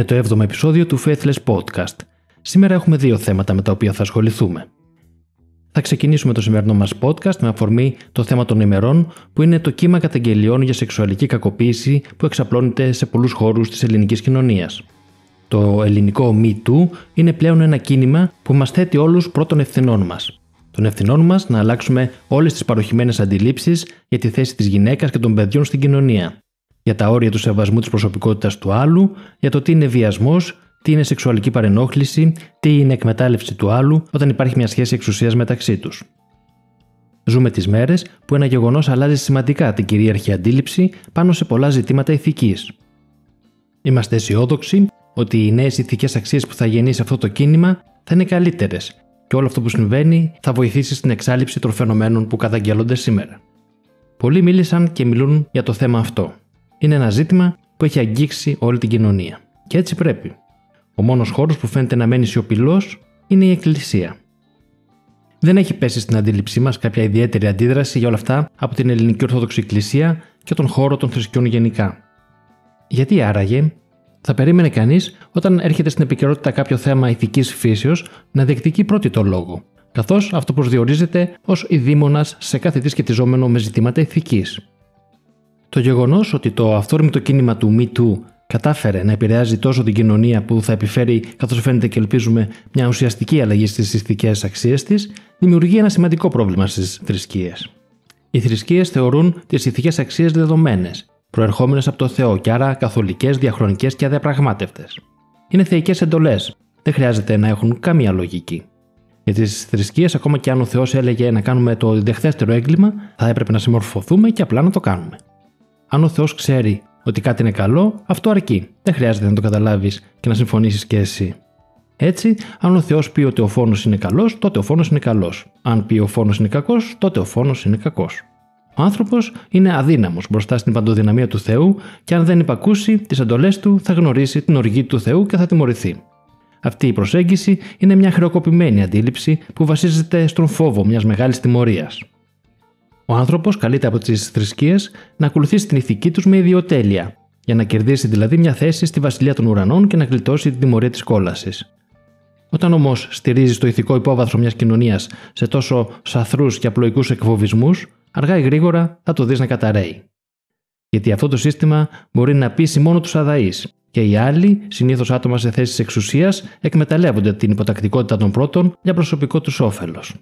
Είναι το 7ο επεισόδιο του Faithless Podcast. Σήμερα έχουμε δύο θέματα με τα οποία θα ασχοληθούμε. Θα ξεκινήσουμε το σημερινό μας podcast με αφορμή το θέμα των ημερών, που είναι το κύμα καταγγελιών για σεξουαλική κακοποίηση που εξαπλώνεται σε πολλούς χώρους της ελληνικής κοινωνίας. Το ελληνικό Me Too είναι πλέον ένα κίνημα που μας θέτει όλους πρώτων ευθυνών μας. Των ευθυνών μας να αλλάξουμε όλες τις παροχημένες αντιλήψεις για τη θέση της γυναίκας και των παιδιών στην κοινωνία, για τα όρια του σεβασμού της προσωπικότητας του άλλου, για το τι είναι βιασμός, τι είναι σεξουαλική παρενόχληση, τι είναι εκμετάλλευση του άλλου όταν υπάρχει μια σχέση εξουσίας μεταξύ τους. Ζούμε τις μέρες που ένα γεγονός αλλάζει σημαντικά την κυρίαρχη αντίληψη πάνω σε πολλά ζητήματα ηθικής. Είμαστε αισιόδοξοι ότι οι νέες ηθικές αξίες που θα γεννήσει αυτό το κίνημα θα είναι καλύτερες και όλο αυτό που συμβαίνει θα βοηθήσει στην εξάλληψη των φαινομένων που καταγγέλλονται σήμερα. Πολλοί μίλησαν και μιλούν για το θέμα αυτό. Είναι ένα ζήτημα που έχει αγγίξει όλη την κοινωνία. Και έτσι πρέπει. Ο μόνος χώρος που φαίνεται να μένει σιωπηλός είναι η Εκκλησία. Δεν έχει πέσει στην αντίληψή μας κάποια ιδιαίτερη αντίδραση για όλα αυτά από την Ελληνική Ορθόδοξη Εκκλησία και τον χώρο των θρησκειών γενικά. Γιατί άραγε, θα περίμενε κανείς όταν έρχεται στην επικαιρότητα κάποιο θέμα ηθικής φύσεως να διεκδικεί πρώτη το λόγο, καθώς αυτό προσδιορίζεται ως ειδήμονα σε κάθε τι σχετιζόμενο με ζητήματα ηθικής. Το γεγονός ότι το αυθόρμητο κίνημα του Me Too κατάφερε να επηρεάζει τόσο την κοινωνία που θα επιφέρει, καθώς φαίνεται και ελπίζουμε, μια ουσιαστική αλλαγή στις ηθικέ αξίες της, δημιουργεί ένα σημαντικό πρόβλημα στις θρησκείες. Οι θρησκείες θεωρούν τις ηθικές αξίες δεδομένες, προερχόμενες από το Θεό και άρα καθολικές, διαχρονικές και αδιαπραγμάτευτες. Είναι θεϊκές εντολές, δεν χρειάζεται να έχουν καμία λογική. Για τις θρησκείες, ακόμα και αν ο Θεός έλεγε να κάνουμε το δεχθέστερο έγκλημα, θα έπρεπε να συμμορφωθούμε και απλά να το κάνουμε. Αν ο Θεός ξέρει ότι κάτι είναι καλό, αυτό αρκεί. Δεν χρειάζεται να το καταλάβεις και να συμφωνήσεις κι εσύ. Έτσι, αν ο Θεός πει ότι ο φόνος είναι καλός, τότε ο φόνος είναι καλός. Αν πει ο φόνος είναι κακός, τότε ο φόνος είναι κακός. Ο άνθρωπος είναι αδύναμος μπροστά στην παντοδυναμία του Θεού και αν δεν υπακούσει τις εντολές του, θα γνωρίσει την οργή του Θεού και θα τιμωρηθεί. Αυτή η προσέγγιση είναι μια χρεοκοπημένη αντίληψη που βασίζεται στον φόβο μιας μεγάλης τιμωρίας. Ο άνθρωπος καλείται από τις θρησκείες να ακολουθήσει την ηθική τους με ιδιοτέλεια, για να κερδίσει δηλαδή μια θέση στη βασιλεία των ουρανών και να γλιτώσει την τιμωρία της κόλασης. Όταν όμως στηρίζει το ηθικό υπόβαθρο μιας κοινωνίας σε τόσο σαθρούς και απλοϊκούς εκφοβισμούς, αργά ή γρήγορα θα το δεις να καταραίει. Γιατί αυτό το σύστημα μπορεί να πείσει μόνο τους αδαείς, και οι άλλοι, συνήθως άτομα σε θέσεις εξουσίας, εκμεταλλεύονται την υποτακτικότητα των πρώτων για προσωπικό τους όφελος.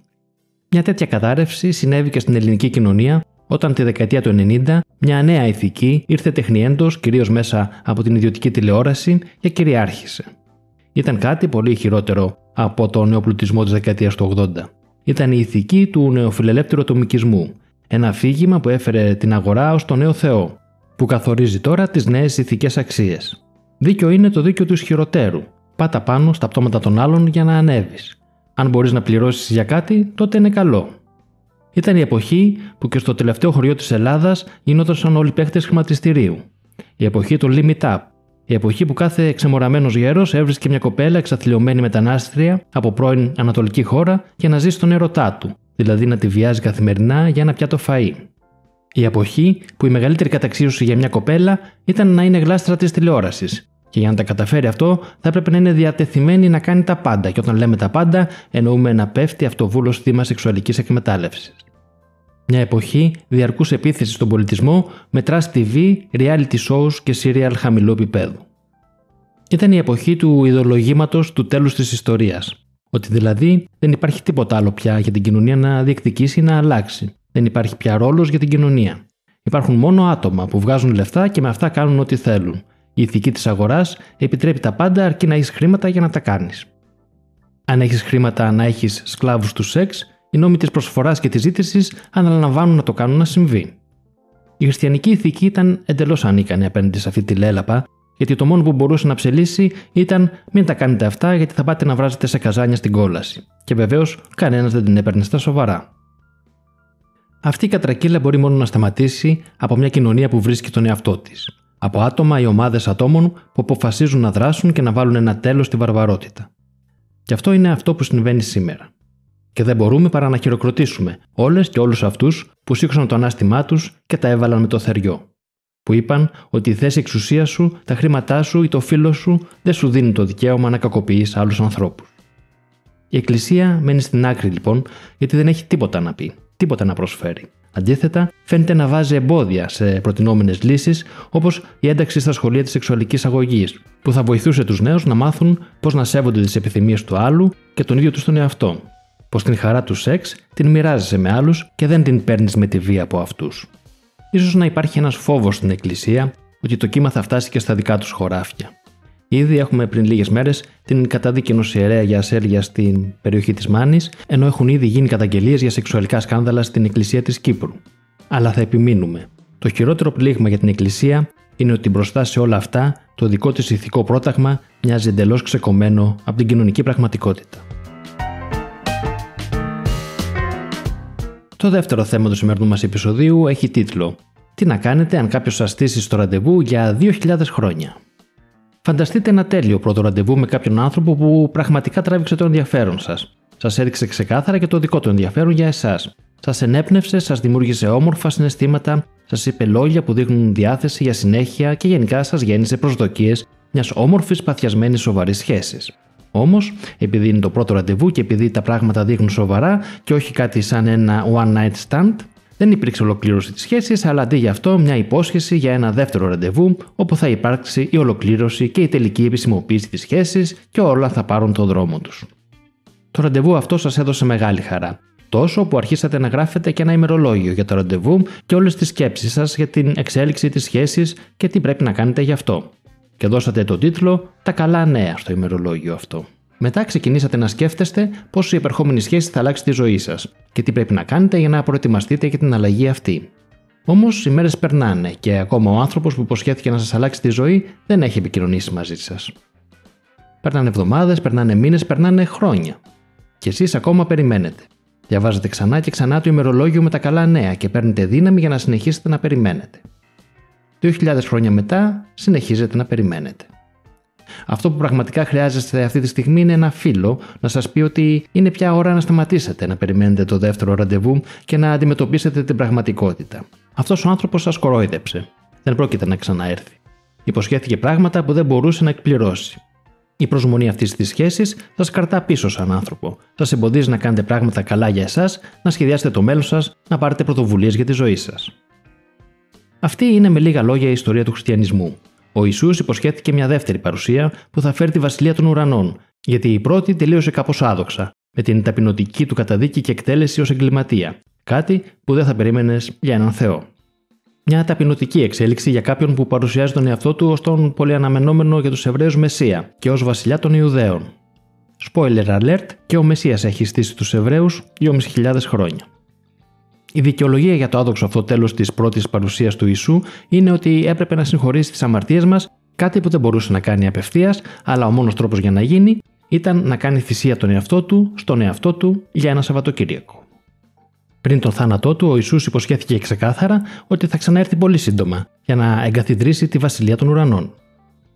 Μια τέτοια κατάρρευση συνέβη και στην ελληνική κοινωνία όταν τη δεκαετία του 90 μια νέα ηθική ήρθε τεχνιέντος κυρίως μέσα από την ιδιωτική τηλεόραση και κυριάρχησε. Ήταν κάτι πολύ χειρότερο από τον νεοπλουτισμό της δεκαετίας του 80. Ήταν η ηθική του νεοφιλελεύθερου ατομικισμού, ένα αφήγημα που έφερε την αγορά ως το νέο Θεό, που καθορίζει τώρα τις νέες ηθικές αξίες. Δίκιο είναι το δίκιο του ισχυροτέρου. Πάτα πάνω στα πτώματα των άλλων για να ανέβεις. Αν μπορείς να πληρώσεις για κάτι, τότε είναι καλό. Ήταν η εποχή που και στο τελευταίο χωριό της Ελλάδας γινόταν όλοι παίχτες χρηματιστηρίου. Η εποχή του limit up. Η εποχή που κάθε εξεμοραμένος γέρος έβρισκε μια κοπέλα εξαθλειωμένη μετανάστρια από πρώην Ανατολική χώρα για να ζει στον ερωτά του, δηλαδή να τη βιάζει καθημερινά για ένα πιάτο φαΐ. Η εποχή που η μεγαλύτερη καταξίωση για μια κοπέλα ήταν να είναι γλάστρα της τηλεόρασης και για να τα καταφέρει αυτό, θα έπρεπε να είναι διατεθειμένη να κάνει τα πάντα. Και όταν λέμε τα πάντα, εννοούμε να πέφτει αυτοβούλος θύμα σεξουαλικής εκμετάλλευσης. Μια εποχή διαρκούς επίθεσης στον πολιτισμό με trust TV, reality shows και serial χαμηλού επίπεδου. Ήταν η εποχή του ιδεολογήματος του τέλους της ιστορίας. Ότι δηλαδή δεν υπάρχει τίποτα άλλο πια για την κοινωνία να διεκδικήσει ή να αλλάξει. Δεν υπάρχει πια ρόλος για την κοινωνία. Υπάρχουν μόνο άτομα που βγάζουν λεφτά και με αυτά κάνουν ό,τι θέλουν. Η ηθική της αγοράς επιτρέπει τα πάντα αρκεί να έχεις χρήματα για να τα κάνεις. Αν έχεις χρήματα να έχεις σκλάβους του σεξ, οι νόμοι της προσφοράς και της ζήτησης αναλαμβάνουν να το κάνουν να συμβεί. Η χριστιανική ηθική ήταν εντελώς ανίκανη απέναντι σε αυτή τη λέλαπα, γιατί το μόνο που μπορούσε να ψελίσει ήταν μην τα κάνετε αυτά γιατί θα πάτε να βράζετε σε καζάνια στην κόλαση. Και βεβαίως κανένας δεν την έπαιρνε στα σοβαρά. Αυτή η κατρακύλα μπορεί μόνο να σταματήσει από μια κοινωνία που βρίσκει τον εαυτό της από άτομα ή ομάδες ατόμων που αποφασίζουν να δράσουν και να βάλουν ένα τέλος στη βαρβαρότητα. Και αυτό είναι αυτό που συμβαίνει σήμερα. Και δεν μπορούμε παρά να χειροκροτήσουμε όλες και όλους αυτούς που σήκωσαν το ανάστημά τους και τα έβαλαν με το θεριό. που είπαν ότι η θέση εξουσίας σου, τα χρήματά σου ή το φίλο σου δεν σου δίνουν το δικαίωμα να κακοποιείς άλλους ανθρώπους. Η Εκκλησία μένει στην άκρη λοιπόν, γιατί δεν έχει τίποτα να πει, τίποτα να προσφέρει. Αντίθετα, φαίνεται να βάζει εμπόδια σε προτινόμενες λύσεις, όπως η ένταξη στα σχολεία της σεξουαλικής αγωγής, που θα βοηθούσε τους νέους να μάθουν πώς να σέβονται τις επιθυμίες του άλλου και τον ίδιο τους τον εαυτό. Πως την χαρά του σεξ την μοιράζεσαι με άλλους και δεν την παίρνεις με τη βία από αυτούς. Ίσως να υπάρχει ένας φόβος στην Εκκλησία ότι το κύμα θα φτάσει και στα δικά τους χωράφια. Ήδη έχουμε πριν λίγες μέρες την καταδίκη ενός ιερέα για ασέλγεια στην περιοχή της Μάνης, ενώ έχουν ήδη γίνει καταγγελίες για σεξουαλικά σκάνδαλα στην Εκκλησία της Κύπρου. Αλλά θα επιμείνουμε. Το χειρότερο πλήγμα για την Εκκλησία είναι ότι μπροστά σε όλα αυτά το δικό της ηθικό πρόταγμα μοιάζει εντελώς ξεκομμένο από την κοινωνική πραγματικότητα. Το δεύτερο θέμα του σημερινού μας επεισοδίου έχει τίτλο Τι να κάνετε αν κάποιος σας στήσει στο ραντεβού για 2.000 χρόνια. Φανταστείτε ένα τέλειο πρώτο ραντεβού με κάποιον άνθρωπο που πραγματικά τράβηξε το ενδιαφέρον σας. Σας έδειξε ξεκάθαρα και το δικό του ενδιαφέρον για εσάς. Σας ενέπνευσε, σας δημιούργησε όμορφα συναισθήματα, σας είπε λόγια που δείχνουν διάθεση για συνέχεια και γενικά σας γέννησε προσδοκίες μιας όμορφης παθιασμένης σοβαρής σχέσης. Όμως, επειδή είναι το πρώτο ραντεβού και επειδή τα πράγματα δείχνουν σοβαρά και όχι κάτι σαν ένα one night stand, δεν υπήρξε ολοκλήρωση της σχέσης, αλλά αντί γι' αυτό μια υπόσχεση για ένα δεύτερο ραντεβού, όπου θα υπάρξει η ολοκλήρωση και η τελική επισημοποίηση της σχέσης και όλα θα πάρουν τον δρόμο τους. Το ραντεβού αυτό σας έδωσε μεγάλη χαρά. Τόσο που αρχίσατε να γράφετε και ένα ημερολόγιο για το ραντεβού και όλες τις σκέψεις σας για την εξέλιξη της σχέσης και τι πρέπει να κάνετε γι' αυτό. Και δώσατε το τίτλο Τα καλά νέα στο ημερολόγιο αυτό. Μετά ξεκινήσατε να σκέφτεστε πώς η επερχόμενη σχέση θα αλλάξει τη ζωή σας και τι πρέπει να κάνετε για να προετοιμαστείτε για την αλλαγή αυτή. Όμως οι μέρες περνάνε και ακόμα ο άνθρωπος που υποσχέθηκε να σας αλλάξει τη ζωή δεν έχει επικοινωνήσει μαζί σας. Περνάνε εβδομάδες, περνάνε μήνες, περνάνε χρόνια. Και εσείς ακόμα περιμένετε. Διαβάζετε ξανά και ξανά το ημερολόγιο με τα καλά νέα και παίρνετε δύναμη για να συνεχίσετε να περιμένετε. 2.000 χρόνια μετά συνεχίζετε να περιμένετε. Αυτό που πραγματικά χρειάζεστε αυτή τη στιγμή είναι ένα φίλο να σας πει ότι είναι πια ώρα να σταματήσετε να περιμένετε το δεύτερο ραντεβού και να αντιμετωπίσετε την πραγματικότητα. Αυτός ο άνθρωπος σας κορόιδεψε. Δεν πρόκειται να ξαναέρθει. Υποσχέθηκε πράγματα που δεν μπορούσε να εκπληρώσει. Η προσμονή αυτής της σχέσης σας κρατά πίσω σαν άνθρωπο. Σας εμποδίζει να κάνετε πράγματα καλά για εσάς, να σχεδιάσετε το μέλλον σας, να πάρετε πρωτοβουλίες για τη ζωή σας. Αυτή είναι με λίγα λόγια η ιστορία του χριστιανισμού. Ο Ισού υποσχέθηκε μια δεύτερη παρουσία που θα φέρει τη βασιλεία των ουρανών, γιατί η πρώτη τελείωσε κάπως άδοξα, με την ταπεινωτική του καταδίκη και εκτέλεση ως εγκληματία. Κάτι που δεν θα περίμενες για έναν Θεό. Μια ταπεινωτική εξέλιξη για κάποιον που παρουσιάζει τον εαυτό του ως τον πολυαναμενόμενο για τους Εβραίους Μεσία και ως βασιλιά των Ιουδαίων. Spoiler alert, και ο Μεσία έχει στήσει τους Εβραίους 2.500 χρόνια. Η δικαιολογία για το άδοξο αυτό τέλος της πρώτης παρουσίας του Ιησού είναι ότι έπρεπε να συγχωρήσει τις αμαρτίες μας, κάτι που δεν μπορούσε να κάνει απευθείας, αλλά ο μόνος τρόπος για να γίνει ήταν να κάνει θυσία τον εαυτό του, στον εαυτό του, για ένα Σαββατοκύριακο. Πριν τον θάνατό του, ο Ιησούς υποσχέθηκε ξεκάθαρα ότι θα ξαναέρθει πολύ σύντομα για να εγκαθιδρύσει τη βασιλεία των ουρανών.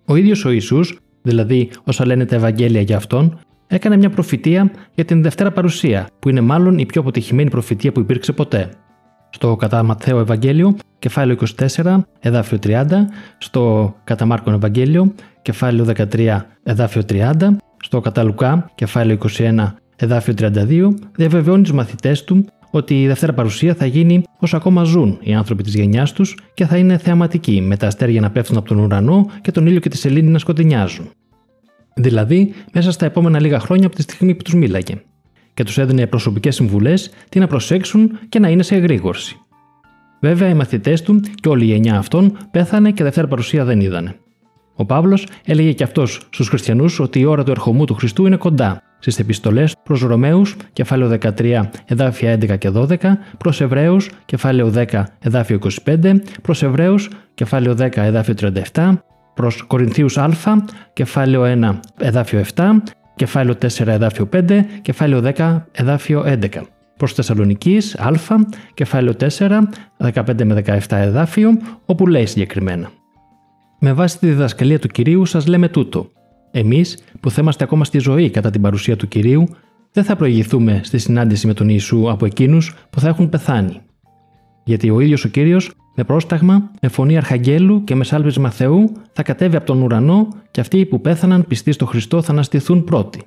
Ο ίδιος ο Ιησούς, δηλαδή όσα λένε τα Ευαγγέλια για αυτόν, έκανε μια προφητεία για την Δευτέρα Παρουσία, που είναι μάλλον η πιο αποτυχημένη προφητεία που υπήρξε ποτέ. Στο κατά Ματθαίο Ευαγγέλιο, κεφάλαιο 24, εδάφιο 30, στο κατά Μάρκον Ευαγγέλιο, κεφάλαιο 13, εδάφιο 30, στο κατά Λουκά, κεφάλαιο 21, εδάφιο 32, διαβεβαιώνει τους μαθητές του ότι η Δευτέρα Παρουσία θα γίνει όσο ακόμα ζουν οι άνθρωποι της γενιάς τους και θα είναι θεαματική, με τα αστέρια να πέφτουν από τον ουρανό και τον ήλιο και τη σελήνη να σκοτεινιάζουν. Δηλαδή, μέσα στα επόμενα λίγα χρόνια από τη στιγμή που τους μίλαγε. Και τους έδινε προσωπικές συμβουλές τι να προσέξουν και να είναι σε εγρήγορση. Βέβαια, οι μαθητές του και όλη η εννιά αυτών πέθανε και Δευτέρα Παρουσία δεν είδανε. Ο Παύλος έλεγε και αυτός στους χριστιανούς ότι η ώρα του ερχομού του Χριστού είναι κοντά. Στις επιστολές προς Ρωμαίους, κεφάλαιο 13, εδάφια 11 και 12, προς Εβραίους, κεφάλαιο 10, εδάφιο 25, προς Εβραίους, κεφάλαιο 10, εδάφιο 37, προς Κορινθίους Α, κεφάλαιο 1, εδάφιο 7, κεφάλαιο 4, εδάφιο 5, κεφάλαιο 10, εδάφιο 11. Προς Θεσσαλονικής Α, κεφάλαιο 4, 15 με 17 εδάφιο, όπου λέει συγκεκριμένα. Με βάση τη διδασκαλία του Κυρίου σας λέμε τούτο. Εμείς, που θα είμαστε ακόμα στη ζωή κατά την παρουσία του Κυρίου, δεν θα προηγηθούμε στη συνάντηση με τον Ιησού από εκείνους που θα έχουν πεθάνει. Γιατί ο ίδιος ο κύριος, με πρόσταγμα, με φωνή Αρχαγγέλου και με σάλβισμα Θεού, θα κατέβει από τον ουρανό και αυτοί που πέθαναν πιστοί στο Χριστό θα αναστηθούν πρώτοι.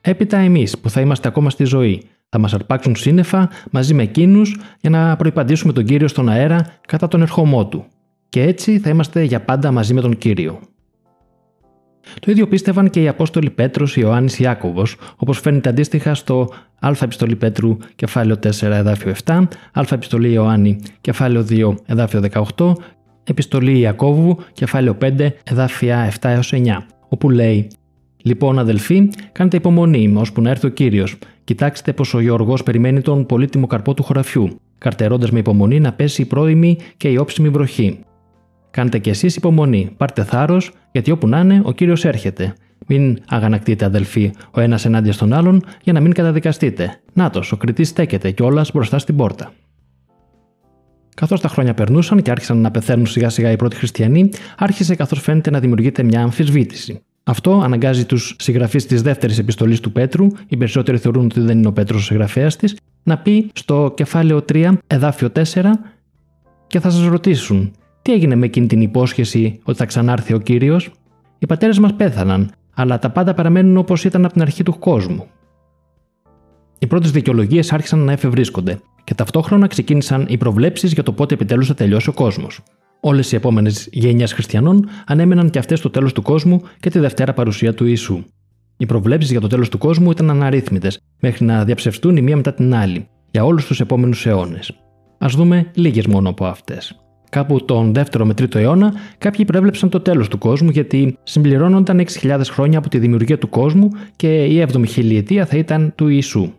Έπειτα εμείς που θα είμαστε ακόμα στη ζωή, θα μας αρπάξουν σύννεφα μαζί με εκείνους για να προπαντήσουμε τον κύριο στον αέρα κατά τον ερχομό του. Και έτσι θα είμαστε για πάντα μαζί με τον κύριο. Το ίδιο πίστευαν και οι Απόστολοι Πέτρος, Ιωάννης Ιάκωβος, όπως φαίνεται αντίστοιχα στο Α Επιστολή Πέτρου, κεφάλαιο 4, εδάφιο 7, Α Επιστολή Ιωάννη, κεφάλαιο 2, εδάφιο 18, Επιστολή Ιακώβου, κεφάλαιο 5, εδάφια 7 έως 9, όπου λέει Λοιπόν, αδελφοί, κάντε υπομονή, ώσπου να έρθει ο κύριος. Κοιτάξτε πως ο Γιώργο περιμένει τον πολύτιμο καρπό του χωραφιού, καρτερώντας με υπομονή να πέσει η πρώιμη και η όψιμη βροχή. Κάντε κι εσείς υπομονή, πάρτε θάρρος, γιατί όπου να είναι, ο κύριος έρχεται. Μην αγανακτείτε, αδελφοί, ο ένας ενάντια στον άλλον, για να μην καταδικαστείτε. Νάτος, ο κριτής στέκεται κιόλα μπροστά στην πόρτα. Καθώς τα χρόνια περνούσαν και άρχισαν να πεθαίνουν σιγά σιγά οι πρώτοι χριστιανοί, άρχισε καθώς φαίνεται να δημιουργείται μια αμφισβήτηση. Αυτό αναγκάζει τους συγγραφείς της δεύτερης επιστολής του Πέτρου, οι περισσότεροι θεωρούν ότι δεν είναι ο Πέτρος ο συγγραφέας της, να πει στο κεφάλαιο 3, εδάφιο 4, και θα σας ρωτήσουν, τι έγινε με εκείνη την υπόσχεση ότι θα ξανάρθει ο κύριος; Οι πατέρες μας πέθαναν, αλλά τα πάντα παραμένουν όπως ήταν από την αρχή του κόσμου. Οι πρώτες δικαιολογίες άρχισαν να εφευρίσκονται και ταυτόχρονα ξεκίνησαν οι προβλέψεις για το πότε επιτέλους θα τελειώσει ο κόσμος. Όλες οι επόμενες γενιές χριστιανών ανέμεναν και αυτές το τέλος του κόσμου και τη δευτέρα παρουσία του Ιησού. Οι προβλέψεις για το τέλος του κόσμου ήταν αναρρύθμιτες, μέχρι να διαψευστούν η μία μετά την άλλη, για όλους τους επόμενους αιώνες. Α δούμε λίγες μόνο από αυτές. Κάπου τον 2ο με 3ο αιώνα, κάποιοι προέβλεψαν το τέλος του κόσμου γιατί συμπληρώνονταν 6.000 χρόνια από τη δημιουργία του κόσμου και η 7η χιλιετία θα ήταν του Ιησού.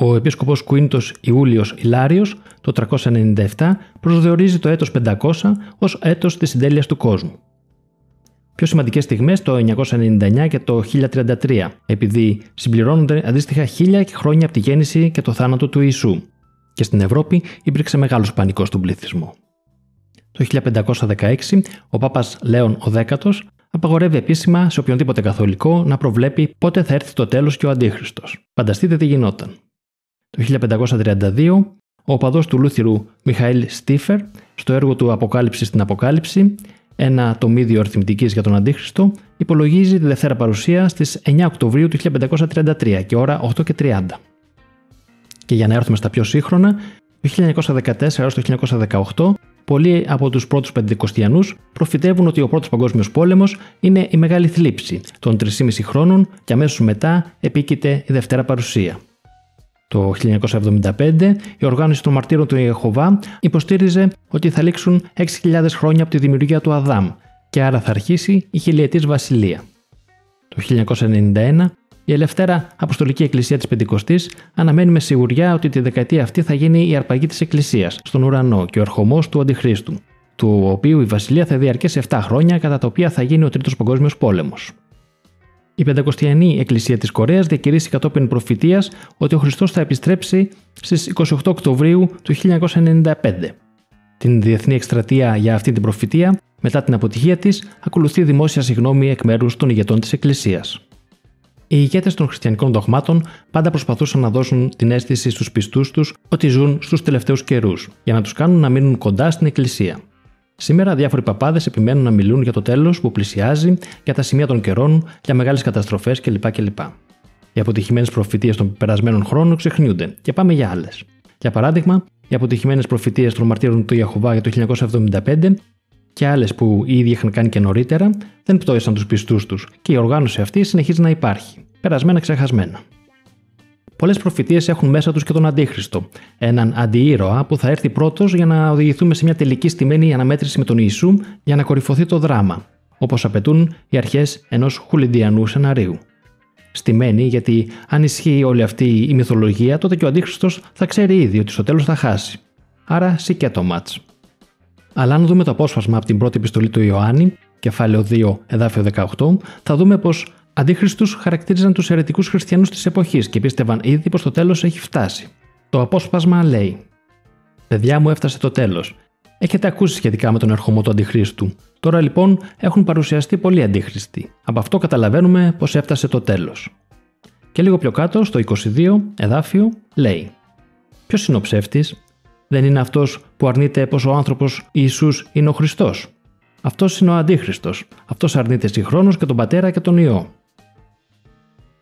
Ο επίσκοπος Κουίντος Ιούλιος Ιλάριος το 397 προσδιορίζει το έτος 500 ως έτος της συντέλειας του κόσμου. Πιο σημαντικές στιγμές το 999 και το 1033, επειδή συμπληρώνονται αντίστοιχα χίλια χρόνια από τη γέννηση και το θάνατο του Ιησού. Και στην Ευρώπη υπήρξε μεγάλος πανικός στον πληθυσμό. Το 1516 ο Πάπας Λέων ο Δέκατος απαγορεύει επίσημα σε οποιονδήποτε καθολικό να προβλέπει πότε θα έρθει το τέλος και ο Αντίχριστος. Φανταστείτε τι γινόταν. Το 1532 ο οπαδός του Λούθυρου Μιχαήλ Στίφερ, στο έργο του Αποκάλυψη στην Αποκάλυψη, ένα τομίδιο αριθμητικής για τον Αντίχριστο, υπολογίζει τη Δευτέρα Παρουσία στις 9 Οκτωβρίου του 1533 και ώρα 8 και 30. Και για να έρθουμε στα πιο σύγχρονα, το 1914 έως το 1918 πολλοί από τους πρώτους πεντηκοστιανούς προφητεύουν ότι ο πρώτος παγκόσμιος πόλεμος είναι η μεγάλη θλίψη των 3,5 χρόνων και αμέσως μετά επίκειται η Δευτέρα Παρουσία. Το 1975 η οργάνωση των μαρτύρων του Ιεχωβά υποστήριζε ότι θα λήξουν 6.000 χρόνια από τη δημιουργία του Αδάμ και άρα θα αρχίσει η χιλιετής βασιλεία. Το 1991 η Ελευθέρα Αποστολική Εκκλησία της Πεντηκοστής αναμένει με σιγουριά ότι τη δεκαετία αυτή θα γίνει η αρπαγή της Εκκλησίας στον ουρανό και ο ερχομός του Αντιχρίστου, του οποίου η βασιλεία θα διαρκέσει 7 χρόνια κατά τα οποία θα γίνει ο Τρίτος Παγκόσμιος Πόλεμος. Η Πεντακοστιανή Εκκλησία της Κορέας διακηρύσει κατόπιν προφητείας ότι ο Χριστός θα επιστρέψει στις 28 Οκτωβρίου του 1995. Την διεθνή εκστρατεία για αυτή την προφητεία, μετά την αποτυχία της, ακολουθεί δημόσια συγγνώμη εκ μέρους των ηγετών της Εκκλησίας. Οι ηγέτες των χριστιανικών δογμάτων πάντα προσπαθούσαν να δώσουν την αίσθηση στους πιστούς τους ότι ζουν στους τελευταίους καιρούς, για να τους κάνουν να μείνουν κοντά στην Εκκλησία. Σήμερα, διάφοροι παπάδες επιμένουν να μιλούν για το τέλος που πλησιάζει, για τα σημεία των καιρών, για μεγάλες καταστροφές κλπ. κλπ. Οι αποτυχημένες προφητείες των περασμένων χρόνων ξεχνιούνται και πάμε για άλλες. Για παράδειγμα, οι αποτυχημένες προφητείες των μαρτύρων του Ιαχοβά για το 1975 και άλλες που ήδη είχαν κάνει και νωρίτερα δεν πτώησαν τους πιστούς τους και η οργάνωση αυτή συνεχίζει να υπάρχει, περασμένα ξεχασμένα. Πολλές προφητείες έχουν μέσα τους και τον Αντίχριστο, έναν αντιήρωα που θα έρθει πρώτος για να οδηγηθούμε σε μια τελική στημένη αναμέτρηση με τον Ιησού για να κορυφωθεί το δράμα, όπως απαιτούν οι αρχές ενός χουλιντιανού σεναρίου. Στημένη γιατί αν ισχύει όλη αυτή η μυθολογία, τότε και ο Αντίχριστος θα ξέρει ήδη ότι στο τέλος θα χάσει. Άρα σηκέ το μάτς. Αλλά αν δούμε το απόσπασμα από την πρώτη επιστολή του Ιωάννη, κεφάλαιο 2, εδάφιο 18, θα δούμε πως αντίχριστου χαρακτήριζαν τους αιρετικούς χριστιανούς της εποχής και πίστευαν ήδη πως το τέλος έχει φτάσει. Το απόσπασμα λέει: Παιδιά μου, έφτασε το τέλος. Έχετε ακούσει σχετικά με τον ερχομό του Αντιχρίστου. Τώρα λοιπόν έχουν παρουσιαστεί πολλοί αντίχριστοι. Από αυτό καταλαβαίνουμε πως έφτασε το τέλος. Και λίγο πιο κάτω, στο 22, εδάφιο, λέει: Ποιος είναι ο ψεύτης, δεν είναι αυτός που αρνείται πως ο άνθρωπος Ισού είναι ο Χριστός. Αυτός είναι ο Αντίχριστος. Αυτός αρνείται συγχρόνως και τον πατέρα και τον ιό.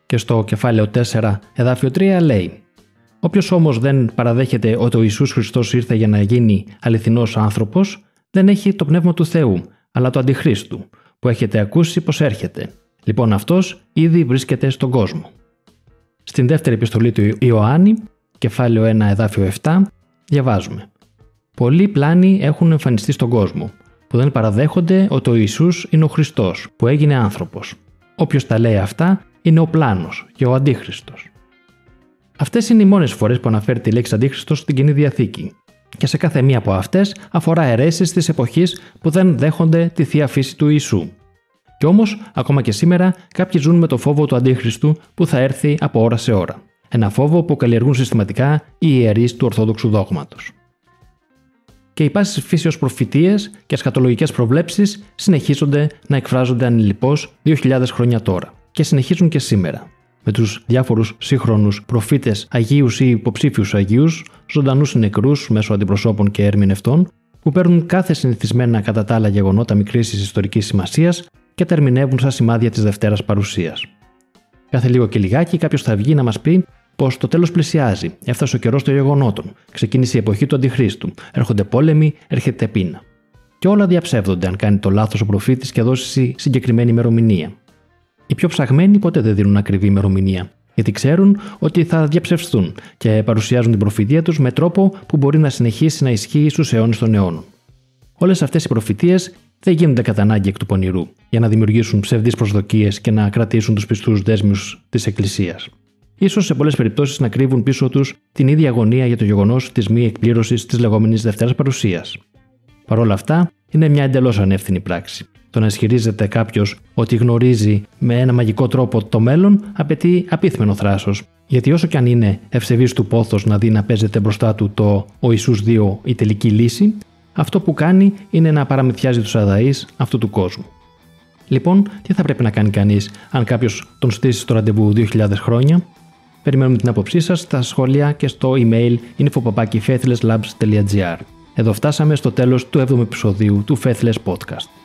Και στο κεφάλαιο 4, εδάφιο 3 λέει: Όποιος όμως δεν παραδέχεται ότι ο Ιησούς Χριστός ήρθε για να γίνει αληθινός άνθρωπος, δεν έχει το πνεύμα του Θεού, αλλά το Αντιχρίστου, που έχετε ακούσει πως έρχεται. Λοιπόν, αυτός ήδη βρίσκεται στον κόσμο. Στην δεύτερη επιστολή του Ιωάννη, κεφάλαιο 1, εδάφιο 7, διαβάζουμε. Πολλοί πλάνοι έχουν εμφανιστεί στον κόσμο, που δεν παραδέχονται ότι ο Ιησούς είναι ο Χριστός, που έγινε άνθρωπος. Όποιος τα λέει αυτά είναι ο πλάνος και ο Αντίχριστος. Αυτές είναι οι μόνες φορές που αναφέρει τη λέξη Αντίχριστος στην κοινή διαθήκη. Και σε κάθε μία από αυτές αφορά αιρέσεις της εποχής που δεν δέχονται τη θεία φύση του Ιησού. Κι όμως, ακόμα και σήμερα, κάποιοι ζουν με το φόβο του Αντίχριστου που θα έρθει από ώρα σε ώρα. Ένα φόβο που καλλιεργούν συστηματικά οι ιερείς του Ορθόδοξου δόγματος. Και οι πάσει φύσεως προφητείες και ασχατολογικές προβλέψεις συνεχίζονται να εκφράζονται ανηλυπώ 2.000 χρόνια τώρα και συνεχίζουν και σήμερα με τους διάφορους σύγχρονους προφήτες Αγίους ή υποψήφιους Αγίους, ζωντανούς νεκρούς μέσω αντιπροσώπων και ερμηνευτών, που παίρνουν κάθε συνηθισμένα κατά τα άλλα γεγονότα μικρής ιστορικής σημασίας και τα ερμηνεύουν σαν σημάδια της Δευτέρας Παρουσίας. Κάθε λίγο και λιγάκι κάποιος θα βγει να μας πει πως το τέλος πλησιάζει, έφτασε ο καιρός των γεγονότων, ξεκίνησε η εποχή του Αντιχρίστου, έρχονται πόλεμοι, έρχεται πείνα. Και όλα διαψεύδονται αν κάνει το λάθος ο προφήτης και δώσει συγκεκριμένη ημερομηνία. Οι πιο ψαγμένοι ποτέ δεν δίνουν ακριβή ημερομηνία, γιατί ξέρουν ότι θα διαψευστούν και παρουσιάζουν την προφητεία τους με τρόπο που μπορεί να συνεχίσει να ισχύει στους αιώνες των αιώνων. Όλες αυτές οι προφητείες δεν γίνονται κατά ανάγκη εκ του πονηρού, για να δημιουργήσουν ψευδείς προσδοκίες και να κρατήσουν τους πιστούς δέσμιου της Εκκλησίας. Σω σε πολλές περιπτώσεις να κρύβουν πίσω τους την ίδια αγωνία για το γεγονός της μη εκπλήρωσης της λεγόμενης Δευτέρας Παρουσίας. Παρ' όλα αυτά, είναι μια εντελώς ανεύθυνη πράξη. Το να ισχυρίζεται κάποιος ότι γνωρίζει με ένα μαγικό τρόπο το μέλλον απαιτεί απίθμενο θράσος. Γιατί όσο και αν είναι ευσεβής του πόθος να δει να παίζεται μπροστά του το Ο Ιησούς 2 η τελική λύση, αυτό που κάνει είναι να παραμυθιάζει τους αδαείς αυτού του κόσμου. Λοιπόν, τι θα πρέπει να κάνει κανείς αν κάποιος τον στήσει στο ραντεβού 2.000 χρόνια; Περιμένουμε την άποψή σας στα σχόλια και στο email info.faithlesslabs.gr. Εδώ φτάσαμε στο τέλος του 7ου επεισοδίου του Faithless Podcast.